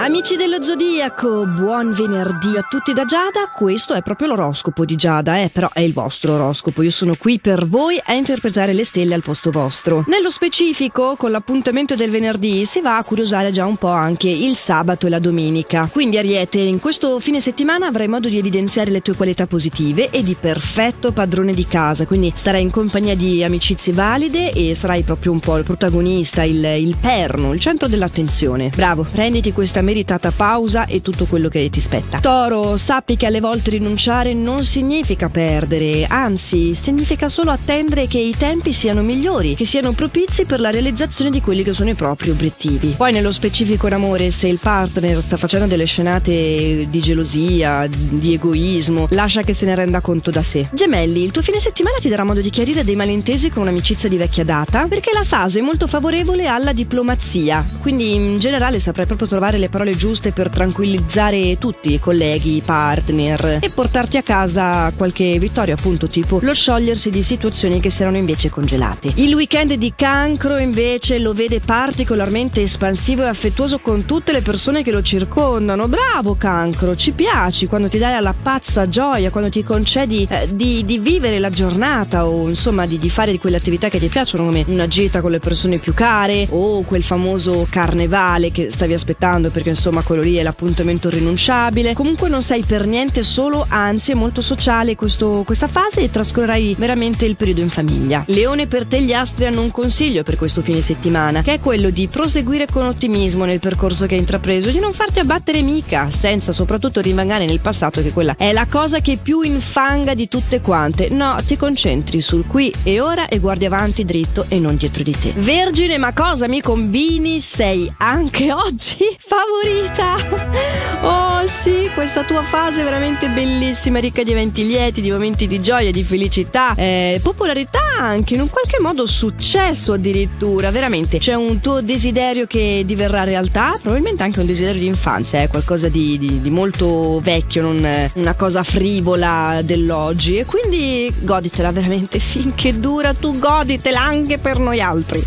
Amici dello Zodiaco, buon venerdì a tutti da Giada. Questo è proprio l'oroscopo di Giada, eh, però è il vostro oroscopo. Io sono qui per voi a interpretare le stelle al posto vostro. Nello specifico, con l'appuntamento del venerdì si va a curiosare già un po' anche il sabato e la domenica. Quindi Ariete, in questo fine settimana avrai modo di evidenziare le tue qualità positive e di perfetto padrone di casa, quindi starai in compagnia di amicizie valide e sarai proprio un po' il protagonista, il, il perno, il centro dell'attenzione. Bravo, prenditi questa meritata pausa e tutto quello che ti spetta. Toro, sappi che alle volte rinunciare non significa perdere, anzi significa solo attendere che i tempi siano migliori, che siano propizi per la realizzazione di quelli che sono i propri obiettivi. Poi nello specifico in amore, se il partner sta facendo delle scenate di gelosia, di egoismo, lascia che se ne renda conto da sé. Gemelli, il tuo fine settimana ti darà modo di chiarire dei malintesi con un'amicizia di vecchia data, perché la fase è molto favorevole alla diplomazia, quindi in generale saprai proprio trovare le parole parole giuste per tranquillizzare tutti, i colleghi, i partner e portarti a casa qualche vittoria, appunto, tipo lo sciogliersi di situazioni che si erano invece congelate. Il weekend di cancro invece lo vede particolarmente espansivo e affettuoso con tutte le persone che lo circondano. Bravo cancro, ci piaci quando ti dai alla pazza gioia, quando ti concedi eh, di, di, vivere la giornata o insomma di, di fare quelle attività che ti piacciono come una gita con le persone più care o quel famoso carnevale che stavi aspettando perché insomma quello lì è l'appuntamento rinunciabile. Comunque non sei per niente solo, anzi è molto sociale questo, questa fase e trascorrerai veramente il periodo in famiglia. Leone per te gli astri hanno un consiglio per questo fine settimana, che è quello di proseguire con ottimismo nel percorso che hai intrapreso, di non farti abbattere mica, senza soprattutto rimangare nel passato che quella è la cosa che più infanga di tutte quante. No, ti concentri sul qui e ora e guardi avanti dritto e non dietro di te. Vergine, ma cosa mi combini? Sei anche oggi favorita favorita. Oh sì, questa tua fase è veramente bellissima, ricca di eventi lieti, di momenti di gioia, di felicità, eh, popolarità anche, in un qualche modo successo addirittura. Veramente c'è un tuo desiderio che diverrà realtà, probabilmente anche un desiderio di infanzia, eh, qualcosa di, di, di molto vecchio, non una cosa frivola dell'oggi. E quindi goditela veramente finché dura, tu goditela anche per noi altri.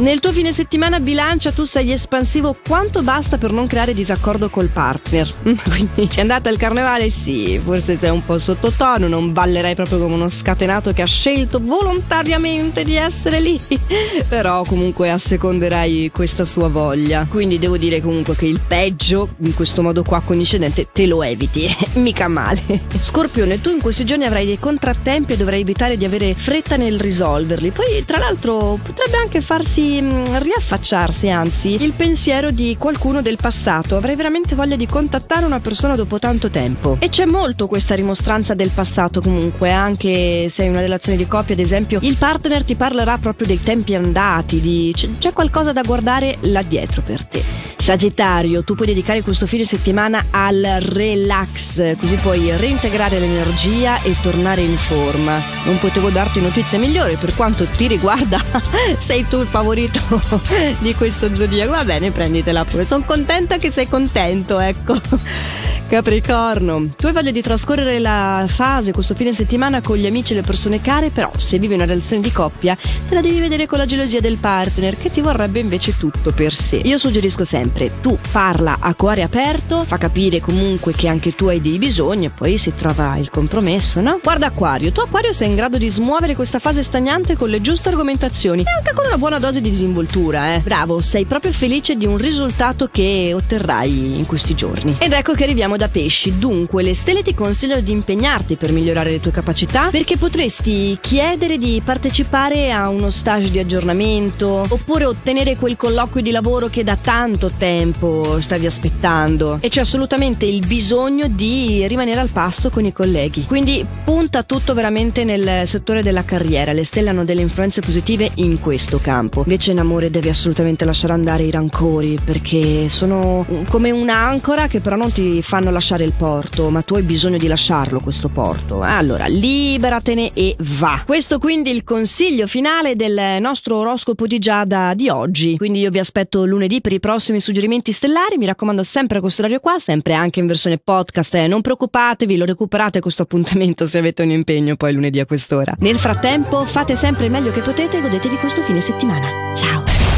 Nel tuo fine settimana bilancia tu sei espansivo quanto basta per non creare disaccordo col partner. Quindi ci è andata al carnevale? Sì, forse sei un po' sottotono, non ballerai proprio come uno scatenato che ha scelto volontariamente di essere lì. Però comunque asseconderai questa sua voglia. Quindi devo dire comunque che il peggio, in questo modo qua condiscendente, te lo eviti. Mica male. Scorpione, tu in questi giorni avrai dei contrattempi e dovrai evitare di avere fretta nel risolverli. Poi, tra l'altro, potrebbe anche farsi Mm, riaffacciarsi, anzi, il pensiero di qualcuno del passato. Avrei veramente voglia di contattare una persona dopo tanto tempo. E c'è molto questa rimostranza del passato comunque, anche se hai una relazione di coppia, ad esempio, il partner ti parlerà proprio dei tempi andati, di... c'è qualcosa da guardare là dietro per. Sagittario, tu puoi dedicare questo fine settimana al relax, così puoi reintegrare l'energia e tornare in forma. Non potevo darti notizie migliori, per quanto ti riguarda, sei tu il favorito di questo zodiaco. Va bene, prenditela pure. Sono contenta che sei contento, ecco. Capricorno, tu hai voglia di trascorrere la fase, questo fine settimana con gli amici e le persone care, però se vivi una relazione di coppia te la devi vedere con la gelosia del partner che ti vorrebbe invece tutto per sé. Io suggerisco sempre, tu parla a cuore aperto, fa capire comunque che anche tu hai dei bisogni e poi si trova il compromesso, no? Guarda Aquario, tu Aquario sei in grado di smuovere questa fase stagnante con le giuste argomentazioni e anche con una buona dose di disinvoltura, eh. Bravo, sei proprio felice di un risultato che otterrai in questi giorni. Ed ecco che arriviamo da pesci, dunque le stelle ti consigliano di impegnarti per migliorare le tue capacità perché potresti chiedere di partecipare a uno stage di aggiornamento oppure ottenere quel colloquio di lavoro che da tanto tempo stavi aspettando e c'è assolutamente il bisogno di rimanere al passo con i colleghi. Quindi punta tutto veramente nel settore della carriera, le stelle hanno delle influenze positive in questo campo. Invece in amore devi assolutamente lasciare andare i rancori perché sono come un'ancora che però non ti fanno fanno lasciare il porto, ma tu hai bisogno di lasciarlo questo porto. Allora, liberatene e va. Questo quindi il consiglio finale del nostro oroscopo di Giada di oggi. Quindi io vi aspetto lunedì per i prossimi suggerimenti stellari. Mi raccomando sempre a questo orario qua, sempre anche in versione podcast. Eh. Non preoccupatevi, lo recuperate questo appuntamento se avete un impegno poi lunedì a quest'ora. Nel frattempo, fate sempre il meglio che potete e godetevi questo fine settimana. Ciao!